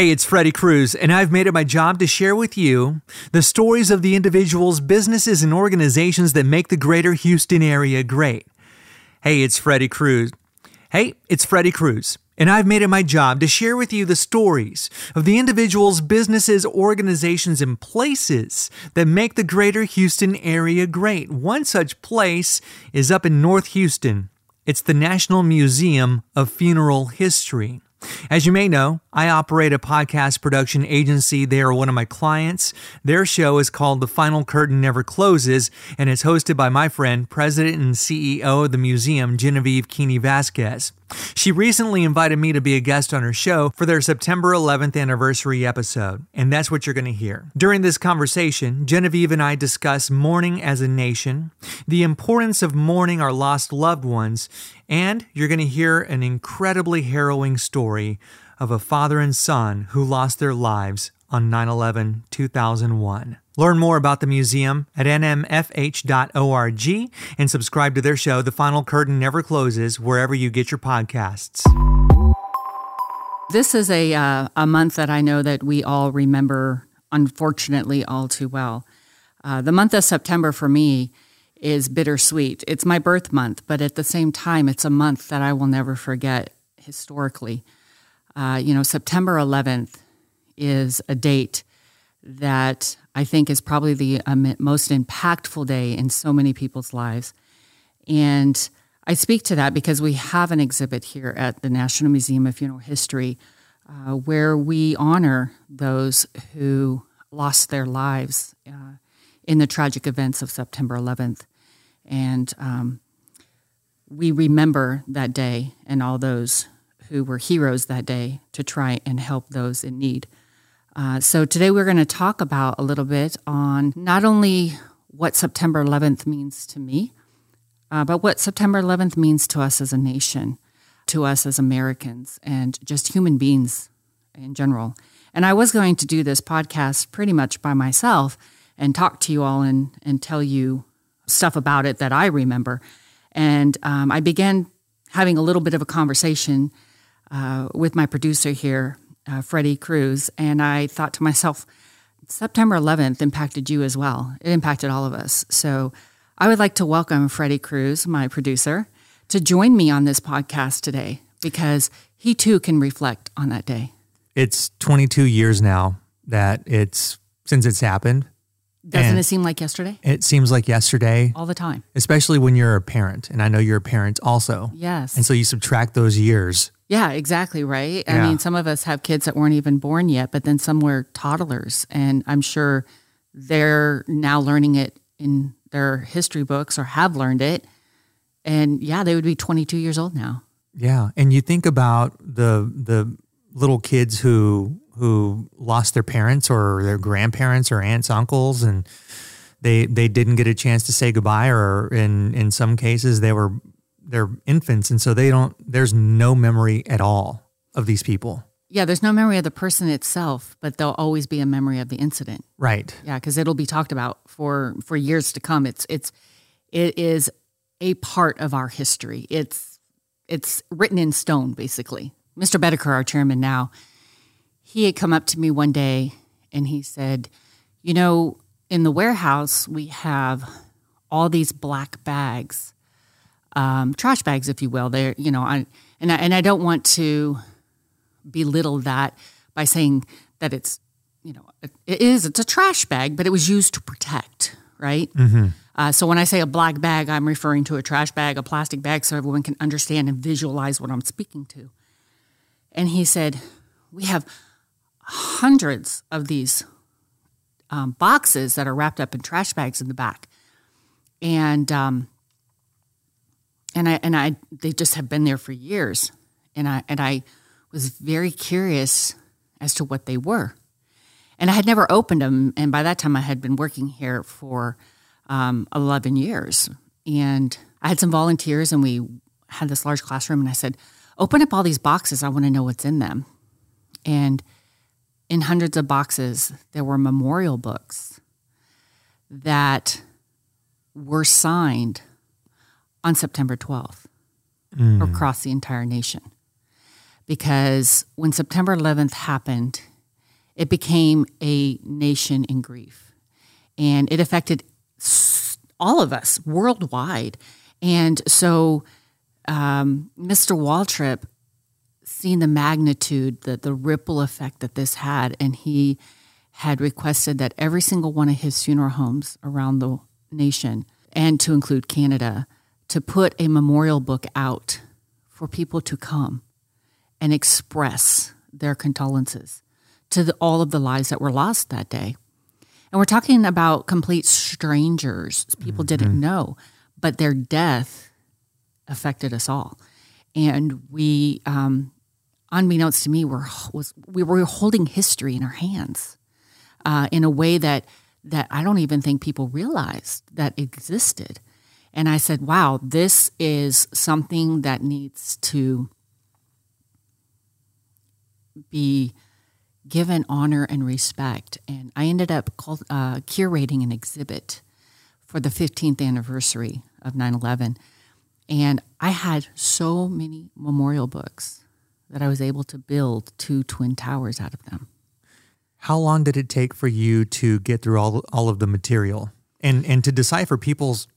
Hey, it's Freddie Cruz, and I've made it my job to share with you the stories of the individuals, businesses, and organizations that make the greater Houston area great. Hey, it's Freddie Cruz. Hey, it's Freddie Cruz, and I've made it my job to share with you the stories of the individuals, businesses, organizations, and places that make the greater Houston area great. One such place is up in North Houston. It's the National Museum of Funeral History. As you may know, I operate a podcast production agency. They are one of my clients. Their show is called The Final Curtain Never Closes, and it's hosted by my friend, President and CEO of the museum, Genevieve Keeney Vazquez. She recently invited me to be a guest on her show for their September 11th anniversary episode, and that's what you're going to hear. During this conversation, Genevieve and I discuss mourning as a nation, the importance of mourning our lost loved ones, and you're going to hear an incredibly harrowing story of a father and son who lost their lives on 9 11 2001. Learn more about the museum at nmfh.org and subscribe to their show, The Final Curtain Never Closes, wherever you get your podcasts. This is a, uh, a month that I know that we all remember, unfortunately, all too well. Uh, the month of September for me is bittersweet. It's my birth month, but at the same time, it's a month that I will never forget historically. Uh, you know, September 11th is a date that I think is probably the um, most impactful day in so many people's lives. And I speak to that because we have an exhibit here at the National Museum of Funeral History uh, where we honor those who lost their lives uh, in the tragic events of September 11th. And um, we remember that day and all those who were heroes that day to try and help those in need. Uh, so today we're going to talk about a little bit on not only what September 11th means to me, uh, but what September 11th means to us as a nation, to us as Americans, and just human beings in general. And I was going to do this podcast pretty much by myself and talk to you all and, and tell you stuff about it that I remember. And um, I began having a little bit of a conversation uh, with my producer here uh, Freddie Cruz, and I thought to myself, September 11th impacted you as well. It impacted all of us. So I would like to welcome Freddie Cruz, my producer, to join me on this podcast today because he too can reflect on that day. It's 22 years now that it's since it's happened. Doesn't it seem like yesterday? It seems like yesterday. All the time. Especially when you're a parent. And I know you're a parent also. Yes. And so you subtract those years yeah, exactly right. Yeah. I mean, some of us have kids that weren't even born yet, but then some were toddlers, and I'm sure they're now learning it in their history books or have learned it. And yeah, they would be 22 years old now. Yeah, and you think about the the little kids who who lost their parents or their grandparents or aunts, uncles, and they they didn't get a chance to say goodbye, or in in some cases they were they're infants, and so they don't. There's no memory at all of these people. Yeah, there's no memory of the person itself, but there'll always be a memory of the incident. Right. Yeah, because it'll be talked about for for years to come. It's it's it is a part of our history. It's it's written in stone, basically. Mr. Boetticher, our chairman now, he had come up to me one day and he said, "You know, in the warehouse we have all these black bags um, trash bags, if you will. They're, you know, I, and I, and I don't want to belittle that by saying that it's, you know, it is, it's a trash bag, but it was used to protect, right? Mm-hmm. Uh, so when I say a black bag, I'm referring to a trash bag, a plastic bag, so everyone can understand and visualize what I'm speaking to. And he said, we have hundreds of these um, boxes that are wrapped up in trash bags in the back. And um, and I and I they just have been there for years, and I and I was very curious as to what they were, and I had never opened them. And by that time, I had been working here for um, eleven years, and I had some volunteers, and we had this large classroom, and I said, "Open up all these boxes. I want to know what's in them," and in hundreds of boxes, there were memorial books that were signed on September 12th mm. across the entire nation. Because when September 11th happened it became a nation in grief. And it affected all of us worldwide. And so um, Mr. Waltrip, seeing the magnitude, the, the ripple effect that this had, and he had requested that every single one of his funeral homes around the nation, and to include Canada, to put a memorial book out for people to come and express their condolences to the, all of the lives that were lost that day. And we're talking about complete strangers, people mm-hmm. didn't know, but their death affected us all. And we, um, unbeknownst to me, were was we were holding history in our hands uh, in a way that that I don't even think people realized that existed. And I said, "Wow, this is something that needs to be." given honor and respect. And I ended up uh, curating an exhibit for the 15th anniversary of 9 11. And I had so many memorial books that I was able to build two twin towers out of them. How long did it take for you to get through all, all of the material and, and to decipher people's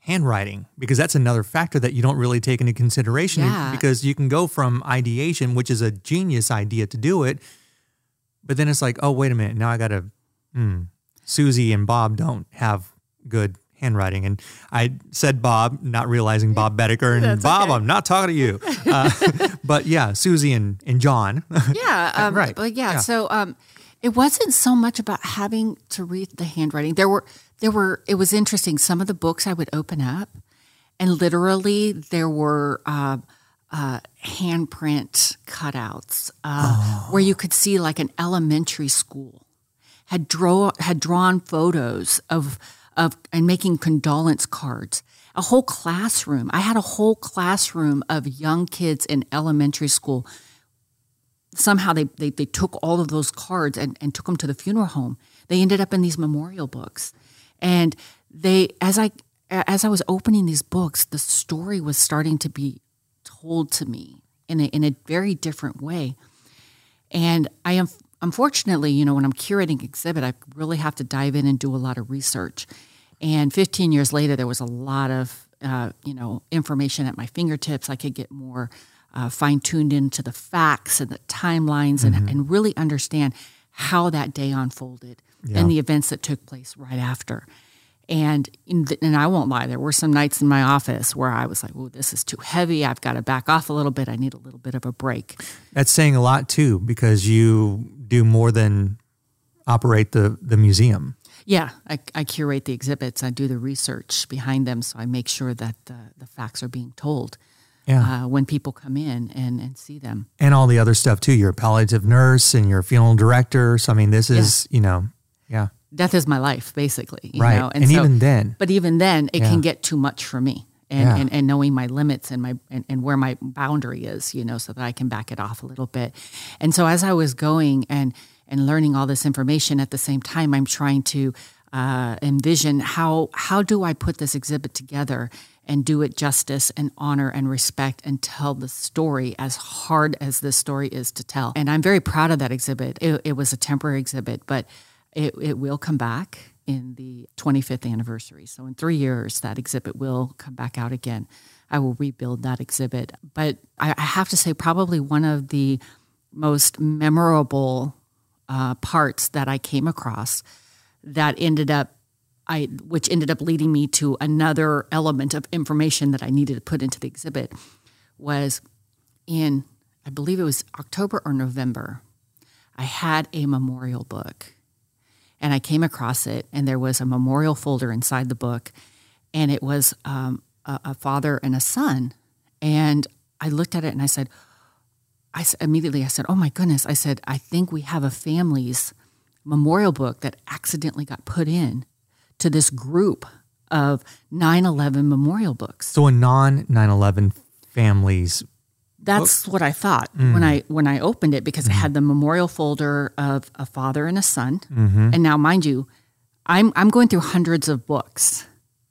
handwriting? Because that's another factor that you don't really take into consideration yeah. because you can go from ideation, which is a genius idea to do it, but then it's like, oh, wait a minute. Now I got to, hmm, Susie and Bob don't have good handwriting. And I said Bob, not realizing Bob Boetticher. And Bob, okay. I'm not talking to you. Uh, but yeah, Susie and, and John. Yeah. Um, right. But yeah, yeah. So um, it wasn't so much about having to read the handwriting. There were, there were, it was interesting. Some of the books I would open up and literally there were, uh, uh, handprint cutouts uh, oh. where you could see like an elementary school had draw had drawn photos of of and making condolence cards. A whole classroom. I had a whole classroom of young kids in elementary school. Somehow they, they, they took all of those cards and, and took them to the funeral home. They ended up in these memorial books. And they as I as I was opening these books, the story was starting to be told to me in a, in a very different way. And I am unfortunately, you know, when I'm curating exhibit, I really have to dive in and do a lot of research. And 15 years later, there was a lot of, uh, you know, information at my fingertips. I could get more uh, fine tuned into the facts and the timelines mm-hmm. and, and really understand how that day unfolded yeah. and the events that took place right after. And the, and I won't lie, there were some nights in my office where I was like, "Oh, this is too heavy. I've got to back off a little bit. I need a little bit of a break." That's saying a lot too, because you do more than operate the the museum. Yeah, I, I curate the exhibits. I do the research behind them, so I make sure that the, the facts are being told. Yeah. Uh, when people come in and, and see them. And all the other stuff too. You're a palliative nurse and you're a funeral director. So I mean, this is yeah. you know, yeah death is my life, basically. right. Know? And, and so, even then, but even then, it yeah. can get too much for me. And, yeah. and, and, knowing my limits and my and, and, where my boundary is, you know, so that I can back it off a little bit. And so as I was going and and learning all this information at the same time, I'm trying to uh, envision how how do I put this exhibit together and do it justice and honor and respect and tell the story as hard as this story is to tell. And I'm very proud of that exhibit. It, it was a temporary exhibit, but it, it will come back in the 25th anniversary. So in three years, that exhibit will come back out again. I will rebuild that exhibit. But I, have to say, probably one of the most memorable uh, parts that I came across that ended up I, which ended up leading me to another element of information that I needed to put into the exhibit was in, I believe it was October or November, I had a memorial book and I came across it, and there was a memorial folder inside the book, and it was um, a, a, father and a son. And I looked at it and I said, I immediately I said, "Oh my goodness!" I said, "I think we have a family's memorial book that accidentally got put in to this group of 9/11 memorial books." So a non 9/11 families that's what I thought mm. when I when I opened it because mm. it had the memorial folder of a father and a son. Mm-hmm. And now, mind you, I'm I'm going through hundreds of books.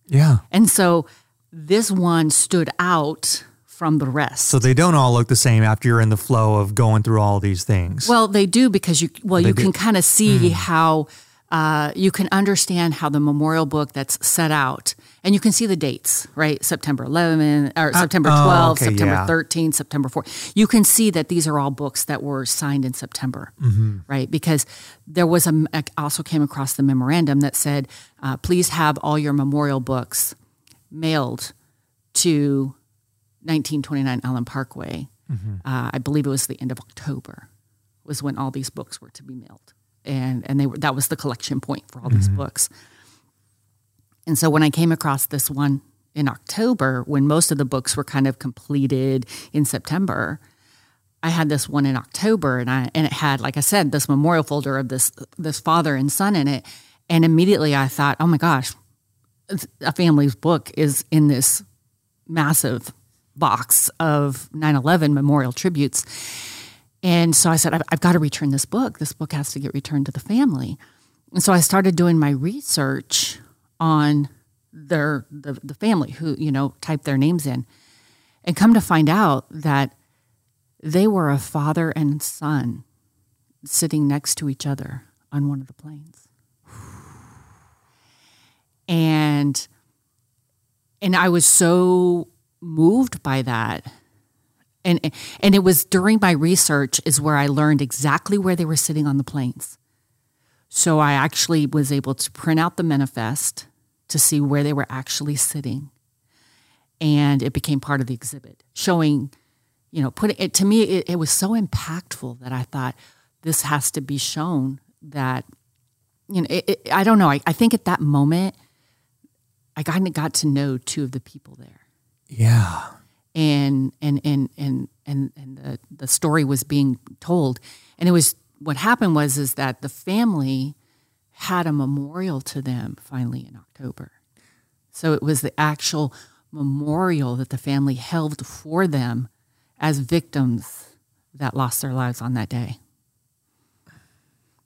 Yeah. And so this one stood out from the rest. So they don't all look the same after you're in the flow of going through all these things. Well, they do because you well They you do. can kind of see how uh, you can understand how the memorial book that's set out, and you can see the dates, right? September 11 or September oh, 12, okay, September yeah. 13, September 4. You can see that these are all books that were signed in September, Mm-hmm. right? Because there was a I also came across the memorandum that said, uh, please have all your memorial books mailed to 1929 Allen Parkway. Uh, I believe it was the end of October was when all these books were to be mailed, and and they were that was the collection point for all these mm-hmm. books. And so when I came across this one in October, when most of the books were kind of completed in September, I had this one in October, and I and it had, like I said, this memorial folder of this this father and son in it, and immediately I thought, oh my gosh, a family's book is in this massive box of 9-11 memorial tributes and so i said I've, I've got to return this book. This book has to get returned to the family. And so i started doing my research on their the, the family who you know typed their names in. And come to find out that they were a father and son sitting next to each other on one of the planes. And and I was so moved by that. And and it was during my research is where I learned exactly where they were sitting on the planes. So I actually was able to print out the manifest to see where they were actually sitting. And it became part of the exhibit, showing, you know, putting it to me, it, it was so impactful that I thought this has to be shown that, you know, it, it, I don't know. I, I think at that moment, I kind of got to know two of the people there, yeah. And and and and and and the the story was being told, and it was what happened was is that the family had a memorial to them finally in October, so it was the actual memorial that the family held for them as victims that lost their lives on that day,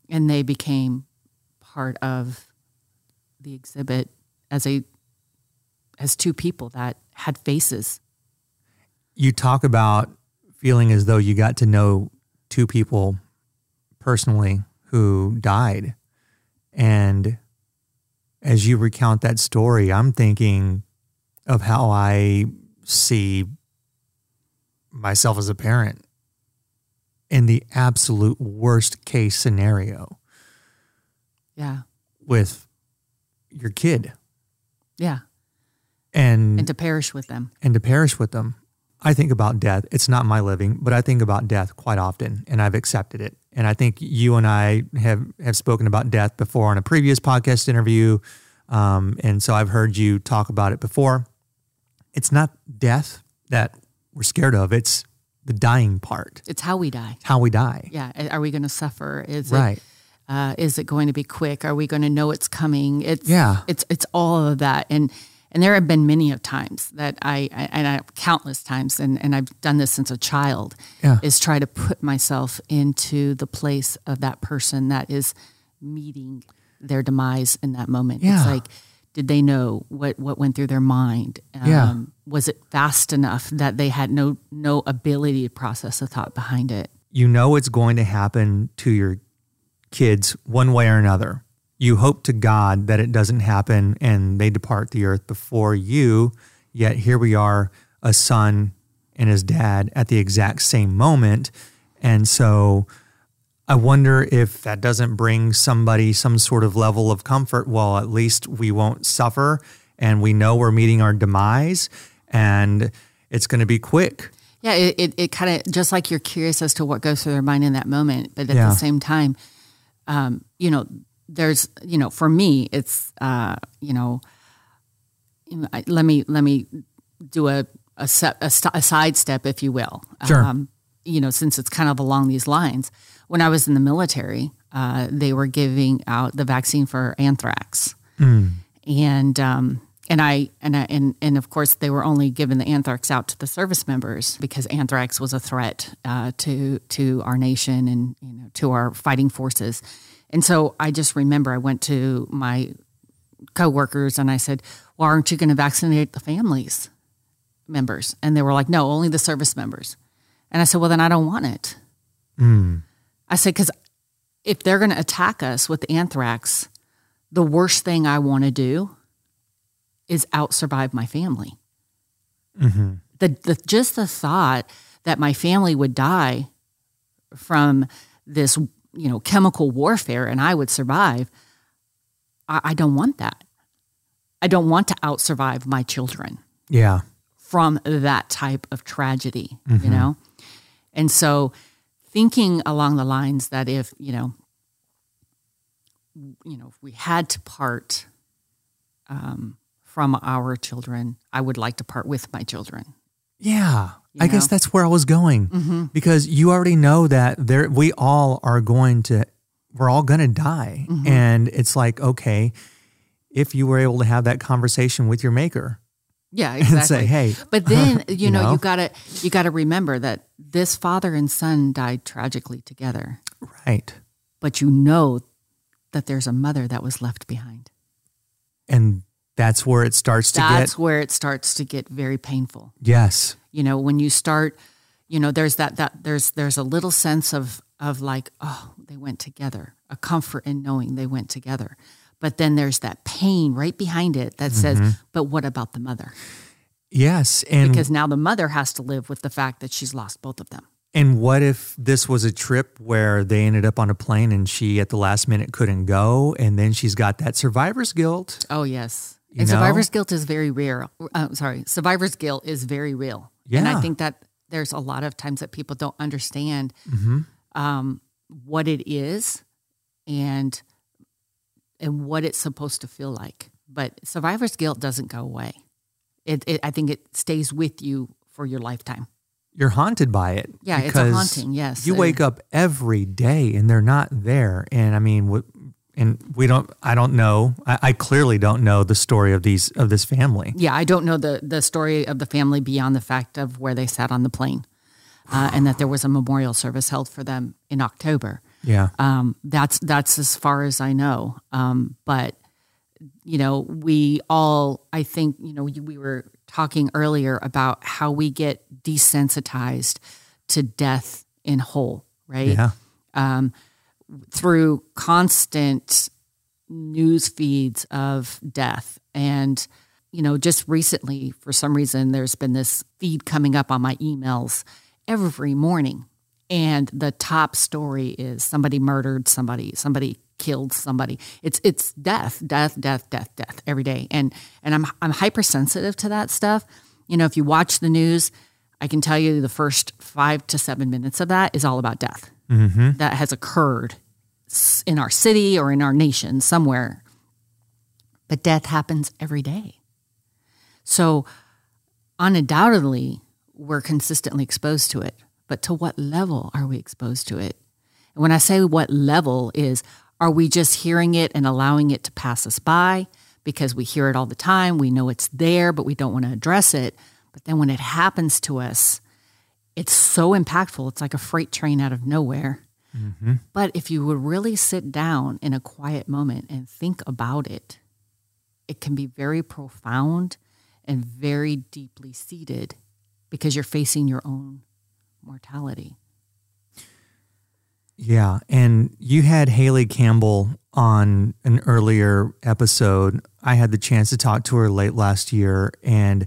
and they became part of the exhibit as a as two people that had faces. You talk about feeling as though you got to know two people personally who died. And as you recount that story, I'm thinking of how I see myself as a parent in the absolute worst case scenario Yeah. with your kid Yeah. and And to perish with them. and to perish with them. I think about death. It's not my living, but I think about death quite often and I've accepted it. And I think you and I have, have spoken about death before on a previous podcast interview. Um, and so I've heard you talk about it before. It's not death that we're scared of, it's the dying part, It's how we die. how we die. Yeah. Are we going to suffer? Is Right. it uh, is it going to be quick? Are we going to know it's coming? It's Yeah. It's it's all of that. And and there have been many of times that I, I and I countless times and, and I've done this since a child Yeah. is try to put myself into the place of that person that is meeting their demise in that moment. Yeah. It's like did they know what, what went through their mind? Um, Yeah. Was it fast enough that they had no no ability to process a thought behind it? you know it's going to happen to your kids one way or another. You hope to God that it doesn't happen and they depart the earth before you. Yet here we are, a son and his dad at the exact same moment. And so I wonder if that doesn't bring somebody some sort of level of comfort. Well, at least we won't suffer and we know we're meeting our demise and it's going to be quick. Yeah, it, it, it kind of just like you're curious as to what goes through their mind in that moment, but at Yeah. the same time, um, you know, there's, you know, for me, it's, uh, you know, you know, I- let me let me do a a, se- a, st- a sidestep, if you will. Sure. Um, you know, since it's kind of along these lines. When I was in the military, uh, they were giving out the vaccine for anthrax and um, and I and I, and and of course they were only giving the anthrax out to the service members because anthrax was a threat uh, to to our nation and you know to our fighting forces. And so I just remember I went to my coworkers and I said, "Well, aren't you going to vaccinate the families?" members. And they were like, no, only the service members. And I said, well, then I don't want it. Mm. I said, because if they're going to attack us with anthrax, the worst thing I want to do is out survive my family. hmm The, the just the thought that my family would die from this, you know, chemical warfare and I would survive, I, I don't want that. I don't want to out survive my children Yeah. from that type of tragedy, you know? And so thinking along the lines that if, you know, you know, if we had to part um, from our children, I would like to part with my children. Yeah. You I guess that's where I was going Mm-hmm. because you already know that there we all are going to we're all going to die Mm-hmm. and it's like okay if you were able to have that conversation with your maker Yeah, and exactly. say hey But then you, You know, know? you gotta you gotta remember that this father and son died tragically together. right But you know that there's a mother that was left behind. and that's where it starts to That's get where it starts to get very painful. yes You know, when you start, you know, there's that that there's there's a little sense of of like, oh, they went together, a comfort in knowing they went together. But then there's that pain right behind it that Mm-hmm. says, but what about the mother? yes and Because now the mother has to live with the fact that she's lost both of them. and what if this was a trip where they ended up on a plane and she at the last minute couldn't go and then she's got that survivor's guilt Oh yes, and know? survivor's guilt is very rare. Uh, sorry, survivor's guilt is very real. Yeah. and I think that there's a lot of times that people don't understand hmm um, what it is and and what it's supposed to feel like. But survivor's guilt doesn't go away. It, it I think it stays with you for your lifetime. you're haunted by it Yeah, it's a haunting. Yes, you wake up every day and they're not there and i mean what and we don't i don't know I, I clearly don't know the story of these of this family Yeah, I don't know the the story of the family beyond the fact of where they sat on the plane, uh, and that there was a memorial service held for them in October. yeah Um, that's that's as far as I know. Um, but you know, we all, I think, you know, we were talking earlier about how we get desensitized to death in whole, right? yeah um, through constant news feeds of death. And, you know, just recently, for some reason, there's been this feed coming up on my emails every morning. And the top story is somebody murdered somebody, somebody killed somebody. It's it's death, death, death, death, death every day. And and I'm I'm hypersensitive to that stuff. You know, if you watch the news, I can tell you the first five to seven minutes of that is all about death mm-hmm. that has occurred in our city or in our nation somewhere. But death happens every day. So, undoubtedly, we're consistently exposed to it. But to what level are we exposed to it? And when I say what level is, are we just hearing it and allowing it to pass us by because we hear it all the time? We know it's there, but we don't want to address it. But then when it happens to us, it's so impactful. It's like a freight train out of nowhere. Mm-hmm. But if you would really sit down in a quiet moment and think about it, it can be very profound and very deeply seated because you're facing your own mortality. yeah and you had Hayley Campbell on an earlier episode i had the chance to talk to her late last year and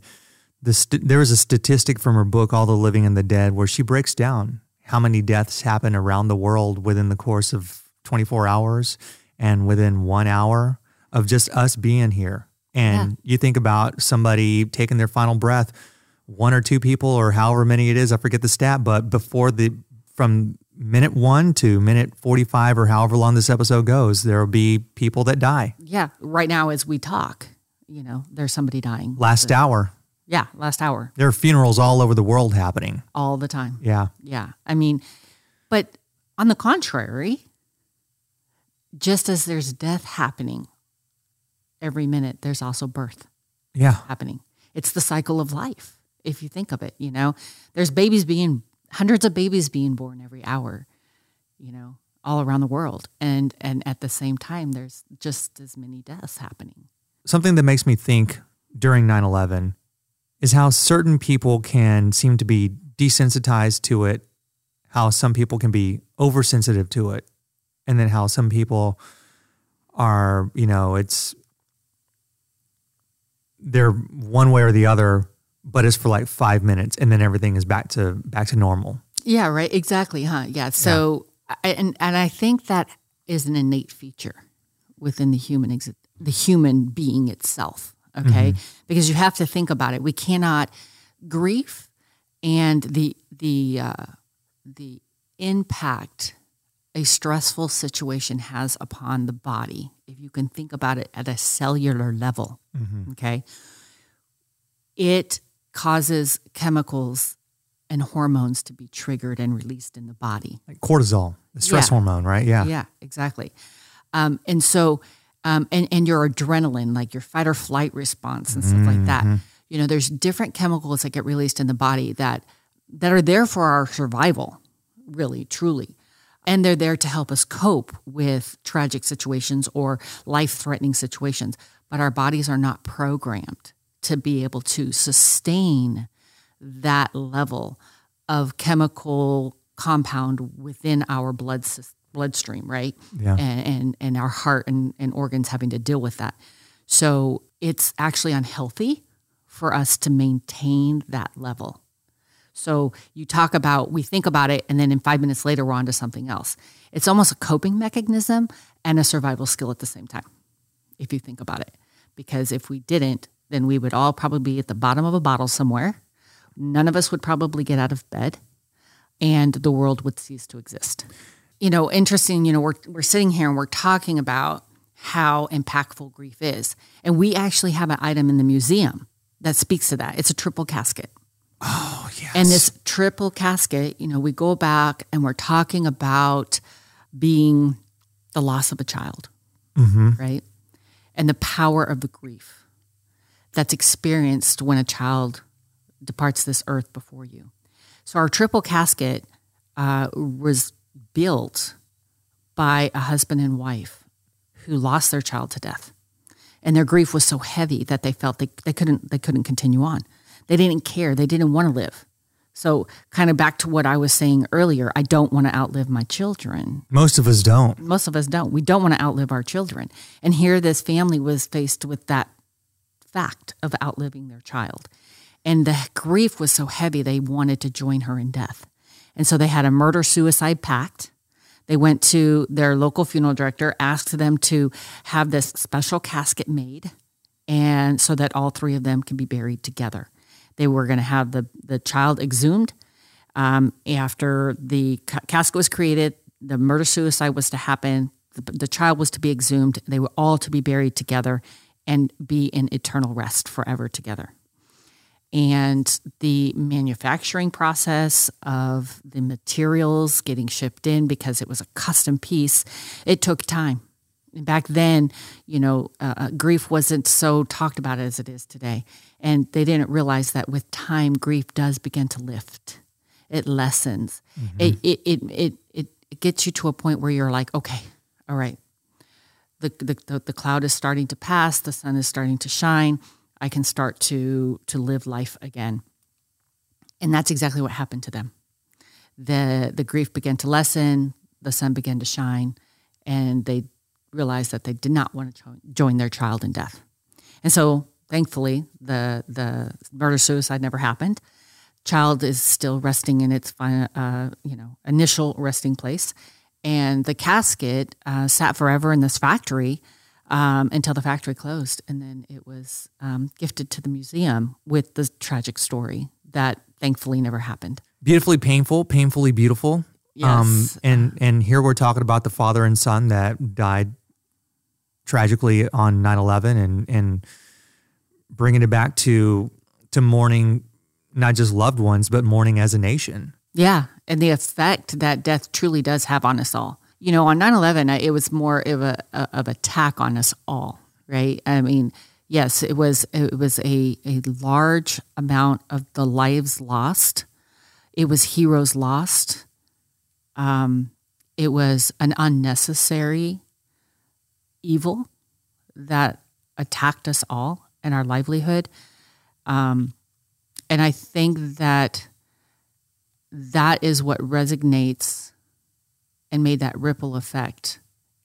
the st- there was a statistic from her book all the living and the dead where she breaks down how many deaths happen around the world within the course of 24 hours and within one hour of just us being here. And you think about somebody taking their final breath one or two people or however many it is i forget the stat but before the from minute one to minute 45 or however long this episode goes there will be people that die. Yeah, right now as we talk, you know, there's somebody dying. last hour Yeah, last hour, there are funerals all over the world happening all the time. yeah Yeah. I mean, but on the contrary, just as there's death happening every minute, there's also birth yeah happening. It's the cycle of life, if you think of it. You know, there's babies being, hundreds of babies being born every hour, you know, all around the world. And, and at the same time, there's just as many deaths happening. something that makes me think during 9-11 is how certain people can seem to be desensitized to it, how some people can be oversensitive to it, and then how some people are, you know, it's they're one way or the other, but it's for like five minutes, and then everything is back to back to normal. Yeah, right. Exactly, huh? Yeah. So, I and and I think that is an innate feature within the human exi- the human being itself. Okay, because you have to think about it. We cannot grief and the the uh, the impact a stressful situation has upon the body. If you can think about it at a cellular level, okay, it causes chemicals and hormones to be triggered and released in the body. Like cortisol, the stress Yeah. hormone, right? Yeah. Yeah, exactly. Um, and so, um, and and your adrenaline, like your fight or flight response and stuff like that. You know, there's different chemicals that get released in the body that that are there for our survival, really, truly, and they're there to help us cope with tragic situations or life-threatening situations. But our bodies are not programmed to be able to sustain that level of chemical compound within our blood sys- bloodstream, right? Yeah. And, and and our heart and, and organs having to deal with that. So it's actually unhealthy for us to maintain that level. So you talk about, we think about it, and then in five minutes later, we're on to something else. It's almost a coping mechanism and a survival skill at the same time, if you think about it. Because if we didn't, then we would all probably be at the bottom of a bottle somewhere. None of us would probably get out of bed, and the world would cease to exist. You know, interesting, you know, we're, we're sitting here and we're talking about how impactful grief is. And we actually have an item in the museum that speaks to that. It's a triple casket. Oh, yes. And this triple casket, you know, we go back and we're talking about being the loss of a child, right? And the power of the grief that's experienced when a child departs this earth before you. So our triple casket uh, was built by a husband and wife who lost their child to death. And their grief was so heavy that they felt they, they couldn't they couldn't continue on. They didn't care. They didn't want to live. So kind of back to what i was saying earlier i don't want to outlive my children. Most of us don't. most of us don't. We don't want to outlive our children. And here this family was faced with that fact of outliving their child. And the grief was so heavy they wanted to join her in death and so they had a murder suicide pact they went to their local funeral director asked them to have this special casket made and so that all three of them can be buried together they were going to have the, the child exhumed um, after the ca- casket was created, the murder suicide was to happen. The, the child was to be exhumed. They were all to be buried together and be in eternal rest forever together. And the manufacturing process of the materials getting shipped in because it was a custom piece, it took time. And back then, you know, uh, uh, grief wasn't so talked about as it is today. And they didn't realize that with time, grief does begin to lift. It lessens. It, it, it, it, it, it gets you to a point where you're like, okay, all right, the, the, the, the cloud is starting to pass, the sun is starting to shine. I can start to, to live life again. And that's exactly what happened to them. The, the grief began to lessen, the sun began to shine, and they realized that they did not want to join their child in death. And so, thankfully, the, the murder suicide never happened. Child is still resting in its uh, you know, initial resting place, and the casket uh, sat forever in this factory um, until the factory closed, and then it was um, gifted to the museum with the tragic story that thankfully never happened. Beautifully painful, painfully beautiful. Yes. and and here we're talking about the father and son that died tragically on 9/11 and and bringing it back to to mourning not just loved ones but mourning as a nation. Yeah, and the effect that death truly does have on us all. You know, on 9/11, it was more of a of attack on us all, right? I mean, yes, it was it was a a large amount of the lives lost. It was heroes lost. Um, it was an unnecessary evil that attacked us all and our livelihood. Um, And I think that that is what resonates and made that ripple effect.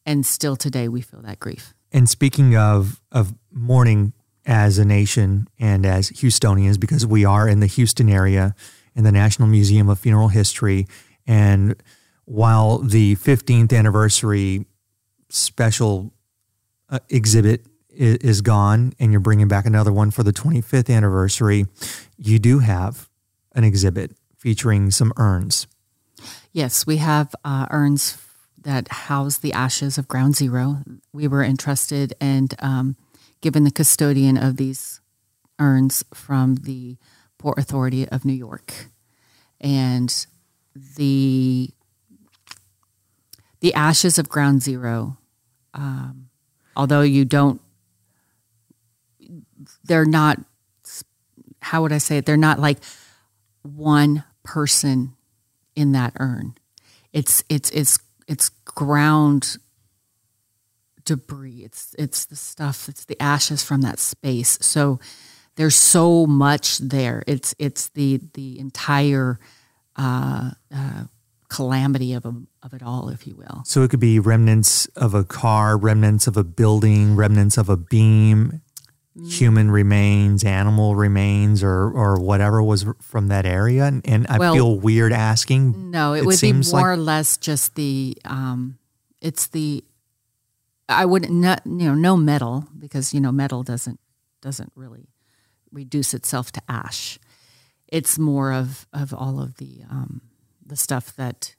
And still today, we feel that grief. And speaking of of mourning as a nation and as Houstonians, because we are in the Houston area in the National Museum of Funeral History, and while the 15th anniversary special uh, exhibit is, is gone, and you're bringing back another one for the 25th anniversary, you do have an exhibit featuring some urns. Yes, we have uh, urns that house the ashes of Ground Zero. We were entrusted and um, given the custodian of these urns from the Port Authority of New York. And the the ashes of Ground Zero, um, although you don't, they're not. How would I say it? They're not like one person in that urn. It's it's it's it's ground debris. It's it's the stuff. It's the ashes from that space. So there's so much there. It's it's the the entire uh, uh, calamity of a, of it all, if you will. So it could be remnants of a car, remnants of a building, remnants of a beam, human remains, animal remains, or or whatever was from that area. And, and I Well- feel weird asking. No, it, It would be more like- or less just the. Um, it's the. I wouldn't not you know no metal because you know metal doesn't doesn't really reduce itself to ash. It's more of of all of the um, the stuff that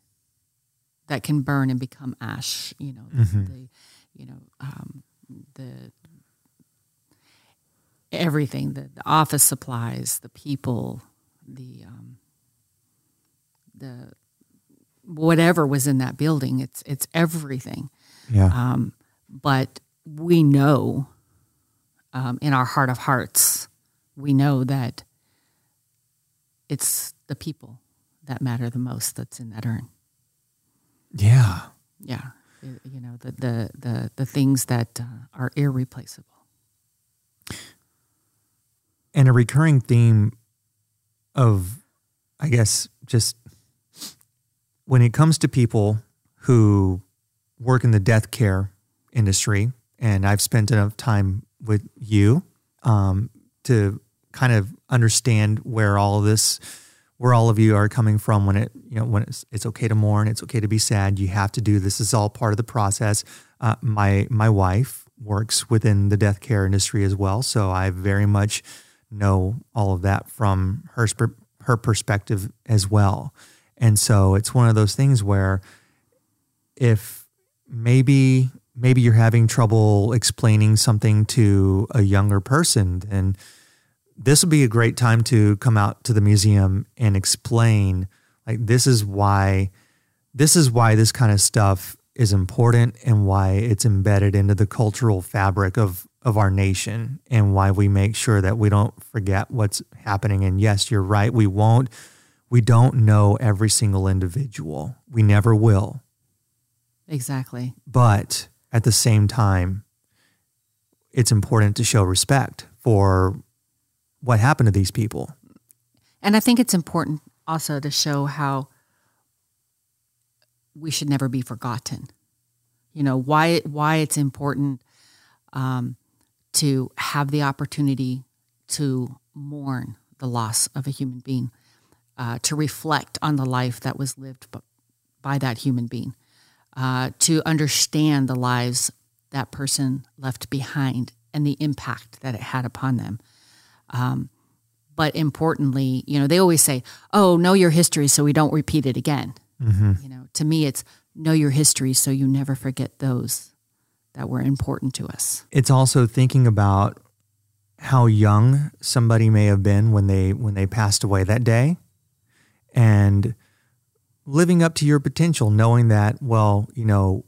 that can burn and become ash. You know the you know um, the everything the, the office supplies the people the um, the whatever was in that building. It's it's everything. Yeah. Um, but we know um, in our heart of hearts, we know that it's the people that matter the most that's in that urn. yeah. Yeah, you know the the the, the things that uh, are irreplaceable. And a recurring theme of, I guess, just when it comes to people who work in the death care industry, and I've spent enough time with you um, to kind of understand where all of this, where all of you are coming from when it, you know, when it's, it's okay to mourn, it's okay to be sad. You have to do this. Is all part of the process. Uh, my my wife works within the death care industry as well, so I very much know all of that from her her perspective as well. And so it's one of those things where if maybe maybe you're having trouble explaining something to a younger person, then this would be a great time to come out to the museum and explain like this is why this is why this kind of stuff is important and why it's embedded into the cultural fabric of of our nation and why we make sure that we don't forget what's happening. And yes you're right we won't. We don't know every single individual. We never will. Exactly. but at the same time it's important to show respect for what happened to these people. And I think it's important also to show how we should never be forgotten. You know why why it's important um, to have the opportunity to mourn the loss of a human being, uh, to reflect on the life that was lived by that human being, uh, to understand the lives that person left behind and the impact that it had upon them but importantly, you know, they always say, "Oh, know your history so we don't repeat it again." You know, to me, it's know your history so you never forget those that were important to us. it's also thinking about how young somebody may have been when they when they passed away that day and living up to your potential knowing that well you know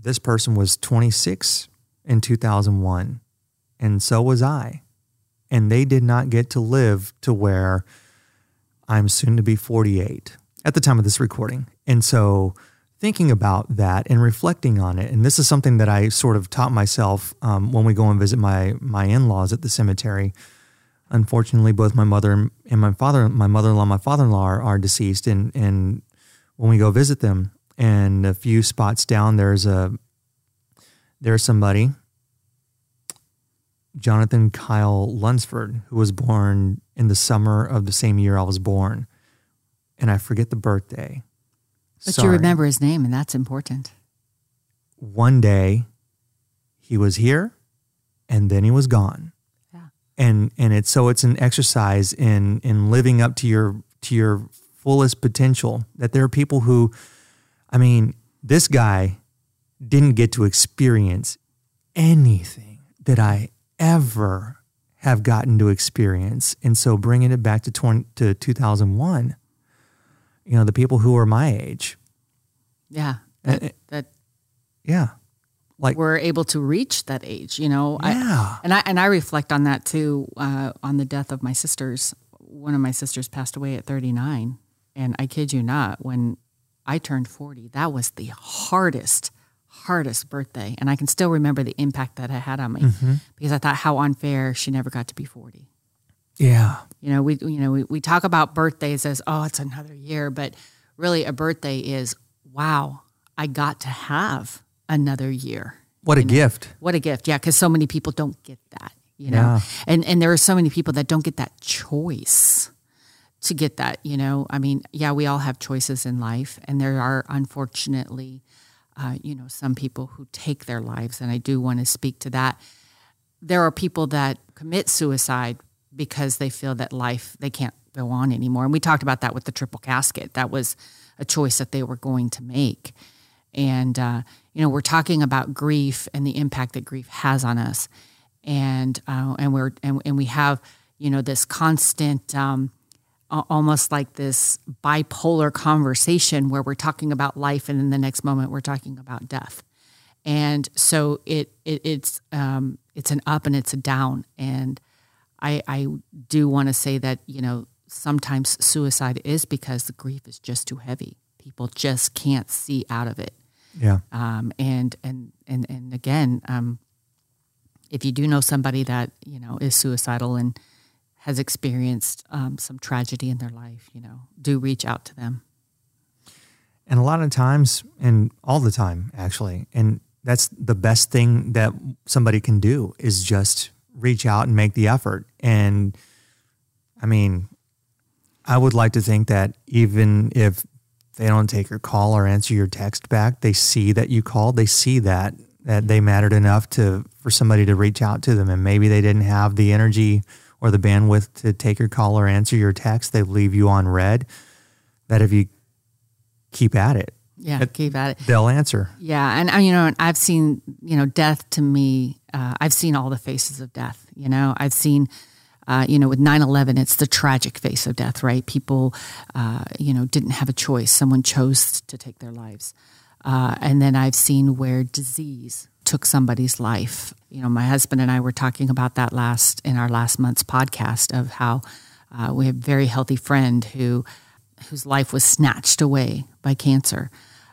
this person was 26 in 2001 and so was I and they did not get to live to where I'm soon to be 48 at the time of this recording. And so thinking about that and reflecting on it, and this is something that I sort of taught myself um, when we go and visit my my in laws at the cemetery. unfortunately, both my mother and my father, my mother-in-law, my father-in-law are, are deceased, and and when we go visit them, and a few spots down, there's a there's somebody, Jonathan Kyle Lunsford, who was born in the summer of the same year I was born, and I forget the birthday. But Sorry. you remember his name, and that's important. One day, he was here, and then he was gone. Yeah. and and it's so it's an exercise in in living up to your to your fullest potential that there are people who i mean this guy didn't get to experience anything that i ever have gotten to experience and so bringing it back to 20, to 2001 you know the people who are my age Yeah. That, that yeah like we're able to reach that age, you know. Yeah. I, and I and I reflect on that too. Uh, on the death of my sisters, one of my sisters passed away at 39, and I kid you not, when I turned 40, that was the hardest, hardest birthday, and I can still remember the impact that it had on me Mm-hmm. because I thought how unfair she never got to be 40. Yeah You know, we you know we, we talk about birthdays as oh it's another year, but really a birthday is wow I got to have another year. what a gift What a gift, yeah, because so many people don't get that, you know, Yeah. and and there are so many people that don't get that choice to get that, you know. I mean, yeah, we all have choices in life, and there are unfortunately, uh, you know, some people who take their lives, and I do want to speak to that. There are people that commit suicide because they feel that life they can't go on anymore, and we talked about that with the triple casket. That was a choice that they were going to make. And uh, you know we're talking about grief and the impact that grief has on us. And uh, and we're and, and we have you know this constant um, almost like this bipolar conversation where we're talking about life and in the next moment we're talking about death. And so it, it it's um, it's an up and it's a down. And I, I do want to say that you know sometimes suicide is because the grief is just too heavy. People just can't see out of it. Yeah. Um, and and and and again, um, if you do know somebody that you know is suicidal and has experienced um, some tragedy in their life, you know, do reach out to them. And a lot of times, and all the time, actually, and that's the best thing that somebody can do is just reach out and make the effort. And I mean, I would like to think that even if they don't take your call or answer your text back, they see that you called, they see that that they mattered enough to for somebody to reach out to them and maybe they didn't have the energy or the bandwidth to take your call or answer your text, they leave you on read. That if you keep at it, Yeah, keep at it. they'll answer. Yeah, and uh, you know, and I've seen you know death to me. Uh, I've seen all the faces of death. You know, I've seen. Uh, you know, with 9 11, it's the tragic face of death, right? People, uh, you know, didn't have a choice. Someone chose to take their lives. Uh, and then I've seen where disease took somebody's life. You know, my husband and I were talking about that last in our last month's podcast of how uh, we have a very healthy friend who whose life was snatched away by cancer.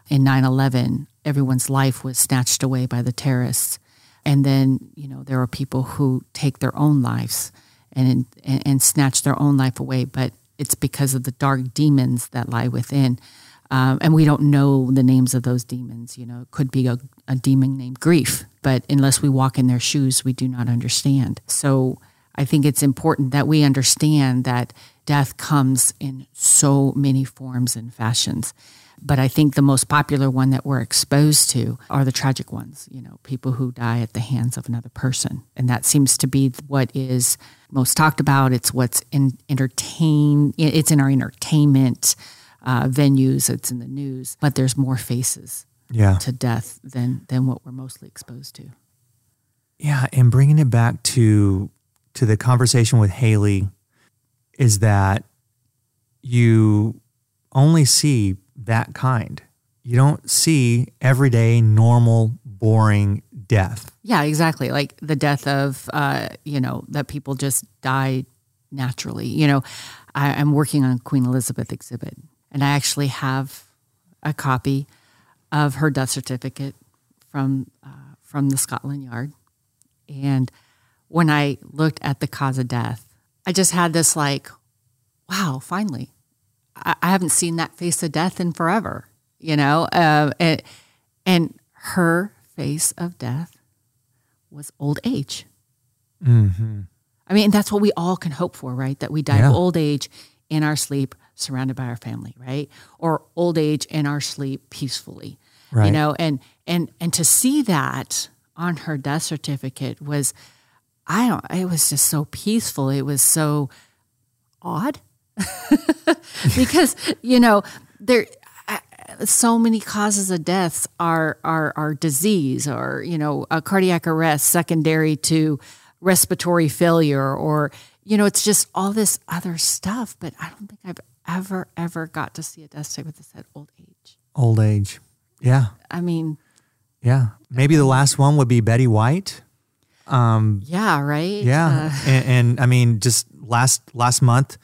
In 9 11, everyone's life was snatched away by the terrorists. And then, you know, there are people who take their own lives and, and, and snatch their own life away, but it's because of the dark demons that lie within. Um, and we don't know the names of those demons. You know, it could be a, a demon named grief, but unless we walk in their shoes, we do not understand. So I think it's important that we understand that death comes in so many forms and fashions. But I think the most popular one that we're exposed to are the tragic ones, you know, people who die at the hands of another person. And that seems to be what is most talked about. It's what's in entertain, it's in our entertainment uh, venues, it's in the news, but there's more faces Yeah. to death than, than what we're mostly exposed to. Yeah, and bringing it back to to the conversation with Hayley is that you only see that kind. You don't see everyday normal boring death. Yeah, exactly. Like the death of, uh, you know, that people just die naturally. You know, I, I'm working on a Queen Elizabeth exhibit, and I actually have a copy of her death certificate from uh, from the Scotland Yard. And when I looked at the cause of death, I just had this like, wow, finally, I, I haven't seen that face of death in forever, you know? Uh, and, and her face of death was old age. Mm-hmm. I mean, that's what we all can hope for, right? That we die Yeah. of old age in our sleep, surrounded by our family, right? Or old age in our sleep peacefully. You know, and and and to see that on her death certificate was I don't it was just so peaceful. It was so odd. because, you know, there so many causes of deaths are are are disease or you know a cardiac arrest secondary to respiratory failure or you know it's just all this other stuff but i don't think i've ever ever got to see a death certificate that said old age Old age. Yeah. i mean Yeah. Maybe the last one would be Betty White. Um, yeah right yeah. Uh, and, and I mean, just last last month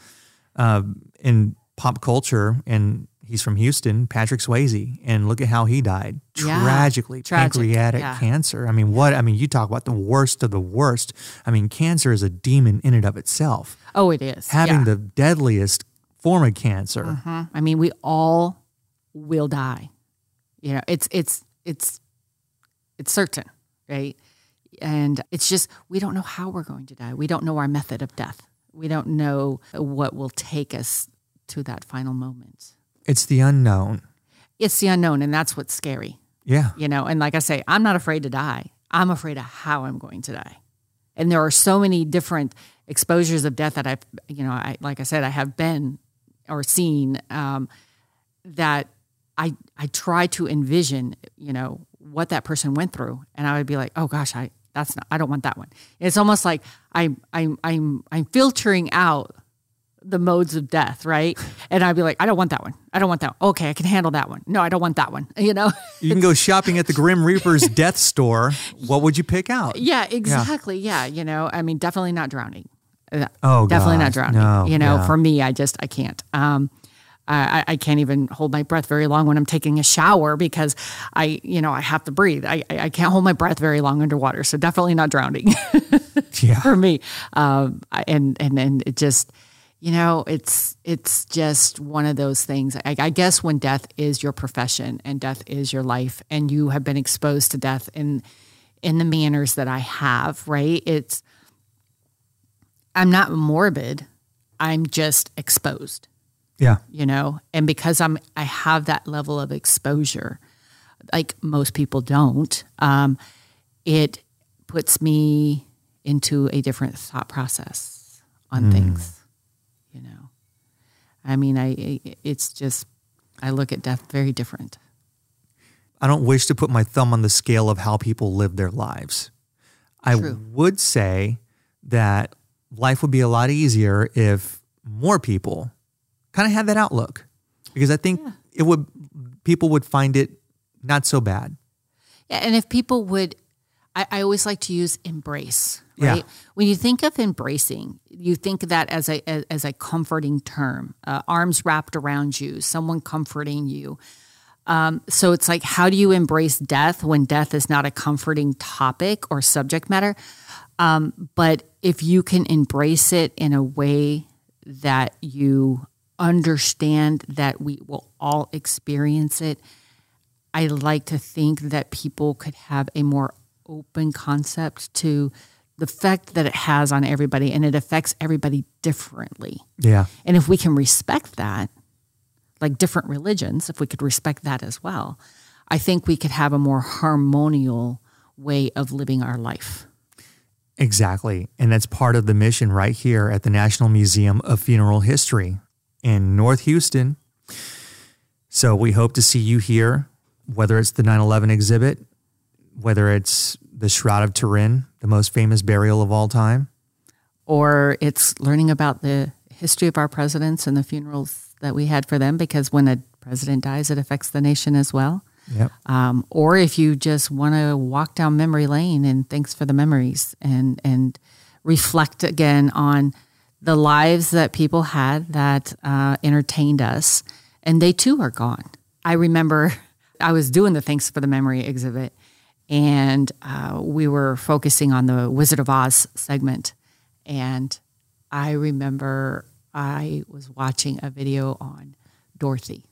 uh, in pop culture, and he's from Houston, Patrick Swayze, and look at how he died Yeah. tragically, Tragic, pancreatic yeah. cancer. I mean, what? I mean, you talk about the worst of the worst. I mean, cancer is a demon in and of itself. oh it is Having yeah. the deadliest form of cancer. Mhm. i mean we all will die you know it's it's it's it's certain right and it's just we don't know how we're going to die we don't know our method of death we don't know what will take us to that final moment. It's the unknown. it's the unknown and that's what's scary. Yeah. you know and like i say i'm not afraid to die. I'm afraid of how i'm going to die. And there are so many different exposures of death that i've you know i like i said i have been or seen um, that i i try to envision you know what that person went through. And i would be like oh gosh i that's not i don't want that one it's almost like i'm i'm i'm i'm filtering out the modes of death right and i'd be like i don't want that one i don't want that one. okay i can handle that one no i don't want that one you know You can go shopping at the Grim Reaper's death store. What would you pick out? Yeah, exactly. Yeah. you know, I mean, definitely not drowning. Uh, Oh, definitely not drowning. no, you know, yeah. for me, I just I can't. Um, I, I- can't even hold my breath very long when I'm taking a shower because I, you know, I have to breathe. I, I I can't hold my breath very long underwater. So definitely not drowning Yeah. for me. Um, and and and it just, you know, it's it's just one of those things. I, I guess when death is your profession and death is your life, and you have been exposed to death in in the manners that I have, right? It's I'm not morbid. I'm just exposed Yeah. you know and because i'm i have that level of exposure like most people don't um, it puts me into a different thought process on things you know i mean i it's just i look at death very different I don't wish to put my thumb on the scale of how people live their lives. I True. would say that life would be a lot easier if more people kind of had that outlook because I think it would people would find it not so bad. Yeah, and if people would, I, I always like to use embrace. Yeah. Right. When you think of embracing, you think of that as a as, as a comforting term, uh, arms wrapped around you, someone comforting you. Um, so it's like, how do you embrace death when death is not a comforting topic or subject matter? Um, but if you can embrace it in a way that you understand that we will all experience it, I like to think that people could have a more open concept to the effect that it has on everybody and it affects everybody differently. Yeah. And if we can respect that, like different religions, if we could respect that as well, I think we could have a more harmonial way of living our life. Exactly. And that's part of the mission right here at the National Museum of Funeral History in North Houston. So we hope to see you here, whether it's the 9 11 exhibit, whether it's the Shroud of Turin, the most famous burial of all time. Or it's learning about the history of our presidents and the funerals that we had for them, because when a president dies, it affects the nation as well. Yep. um, or if you just want to walk down memory lane and thanks for the memories and and reflect again on the lives that people had that uh, entertained us and they too are gone i remember i was doing the thanks for the memory exhibit and uh, we were focusing on the wizard of oz segment and I remember I was watching a video on Dorothy,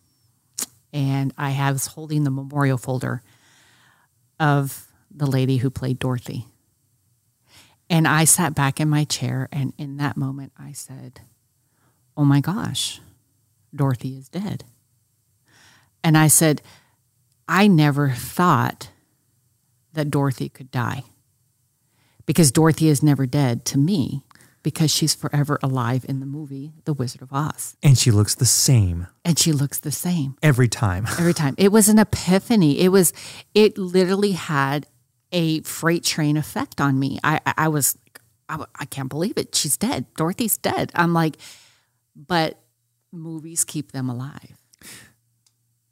and I was holding the memorial folder of the lady who played Dorothy. And I sat back in my chair, and in that moment, I said, Oh my gosh, Dorothy is dead. And I said, I never thought that Dorothy could die because Dorothy is never dead to me because she's forever alive in the movie The Wizard of Oz. And she looks the same. And she looks the same every time. every time. It was an epiphany. It was it literally had a freight train effect on me. I I was I, I can't believe it. She's dead. Dorothy's dead. I'm like but movies keep them alive.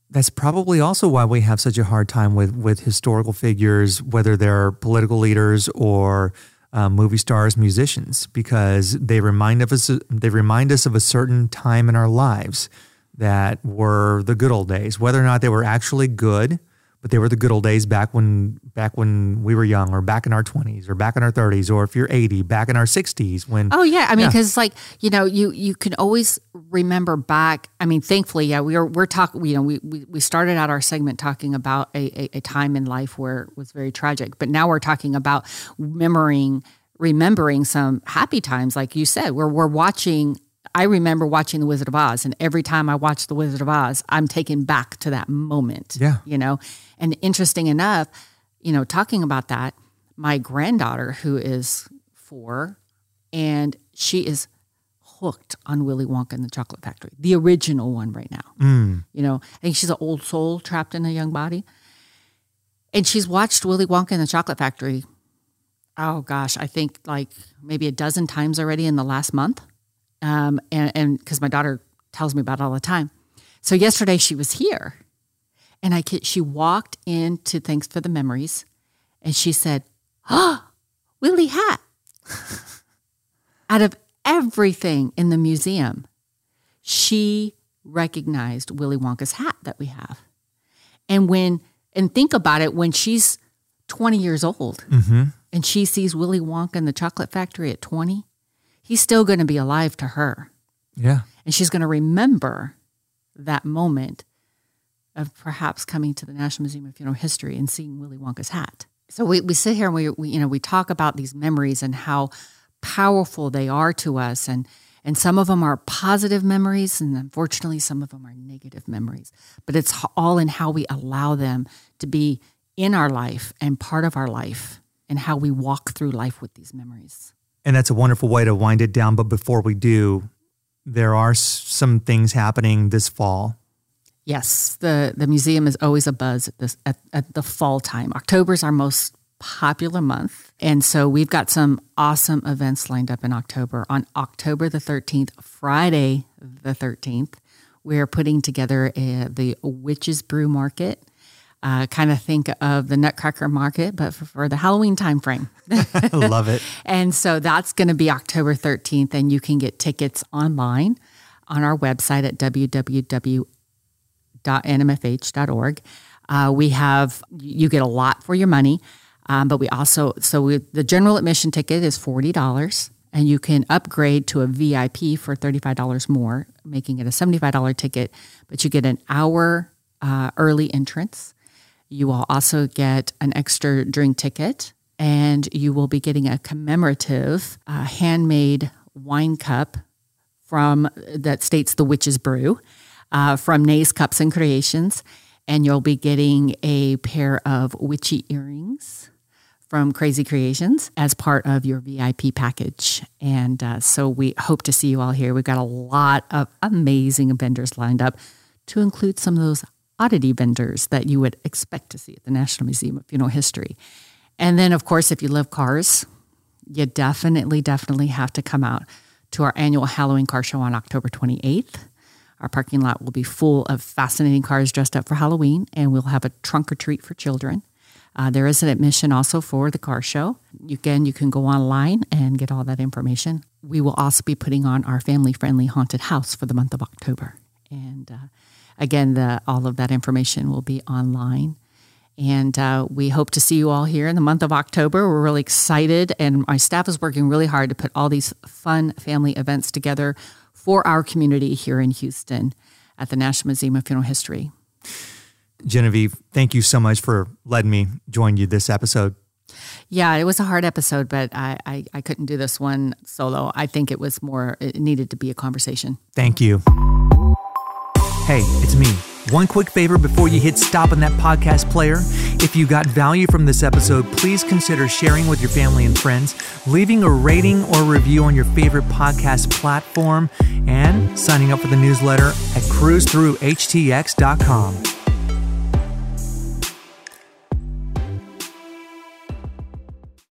That's probably also why we have such a hard time with with historical figures, whether they're political leaders or uh, movie stars, musicians, because they remind of us they remind us of a certain time in our lives that were the good old days, whether or not they were actually good but they were the good old days back when back when we were young or back in our 20s or back in our 30s or if you're 80 back in our 60s when oh yeah i mean because yeah. like you know you you can always remember back i mean thankfully yeah we are we're talking you know we, we we started out our segment talking about a, a, a time in life where it was very tragic but now we're talking about remembering remembering some happy times like you said where we're watching I remember watching The Wizard of Oz, and every time I watch The Wizard of Oz, I'm taken back to that moment. Yeah. You know, and interesting enough, you know, talking about that, my granddaughter, who is four, and she is hooked on Willy Wonka and the Chocolate Factory, the original one right now. Mm. You know, I think she's an old soul trapped in a young body. And she's watched Willy Wonka and the Chocolate Factory, oh gosh, I think like maybe a dozen times already in the last month um, and because my daughter tells me about it all the time. So yesterday she was here, and I she walked into Thanks for the Memories, and she said, "Oh, Willie hat." Out of everything in the museum, she recognized Willy Wonka's hat that we have, and when and think about it when she's twenty years old mm-hmm. and she sees Willy Wonka in the Chocolate Factory at twenty he's still going to be alive to her. Yeah. And she's going to remember that moment of perhaps coming to the National Museum of Funeral History and seeing Willy Wonka's hat. So we, we sit here and we, we you know we talk about these memories and how powerful they are to us and and some of them are positive memories and unfortunately some of them are negative memories but it's all in how we allow them to be in our life and part of our life and how we walk through life with these memories and that's a wonderful way to wind it down. But before we do, there are some things happening this fall. Yes, the the museum is always a buzz at this at, at the fall time. October is our most popular month, and so we've got some awesome events lined up in October. On October the thirteenth, Friday the thirteenth, we're putting together a, the Witches Brew Market uh, kind of think of the Nutcracker Market, but for, for the Halloween time frame. Love it. and so that's going to be October 13th, and you can get tickets online on our website at www.nmfh.org. Uh, we have you get a lot for your money, um, but we also so we, the general admission ticket is forty dollars, and you can upgrade to a VIP for thirty five dollars more, making it a seventy five dollar ticket. But you get an hour uh, early entrance you will also get an extra drink ticket and you will be getting a commemorative uh, handmade wine cup from that states the witch's brew uh, from Nay's Cups and Creations. And you'll be getting a pair of witchy earrings from Crazy Creations as part of your VIP package. And uh, so we hope to see you all here. We've got a lot of amazing vendors lined up to include some of those oddity vendors that you would expect to see at the National Museum of Funeral History. And then, of course, if you love cars, you definitely, definitely have to come out to our annual Halloween car show on October 28th. Our parking lot will be full of fascinating cars dressed up for Halloween, and we'll have a trunk or treat for children. Uh, there is an admission also for the car show. Again, you can go online and get all that information. We will also be putting on our family friendly haunted house for the month of October. And uh, Again, the, all of that information will be online. And uh, we hope to see you all here in the month of October. We're really excited, and my staff is working really hard to put all these fun family events together for our community here in Houston at the National Museum of Funeral History. Genevieve, thank you so much for letting me join you this episode. Yeah, it was a hard episode, but I, I, I, couldn't do this one solo. I think it was more, it needed to be a conversation. Thank you. Hey, it's me. One quick favor before you hit stop on that podcast player. If you got value from this episode, please consider sharing with your family and friends, leaving a rating or review on your favorite podcast platform, and signing up for the newsletter at cruzthroughhtx.com.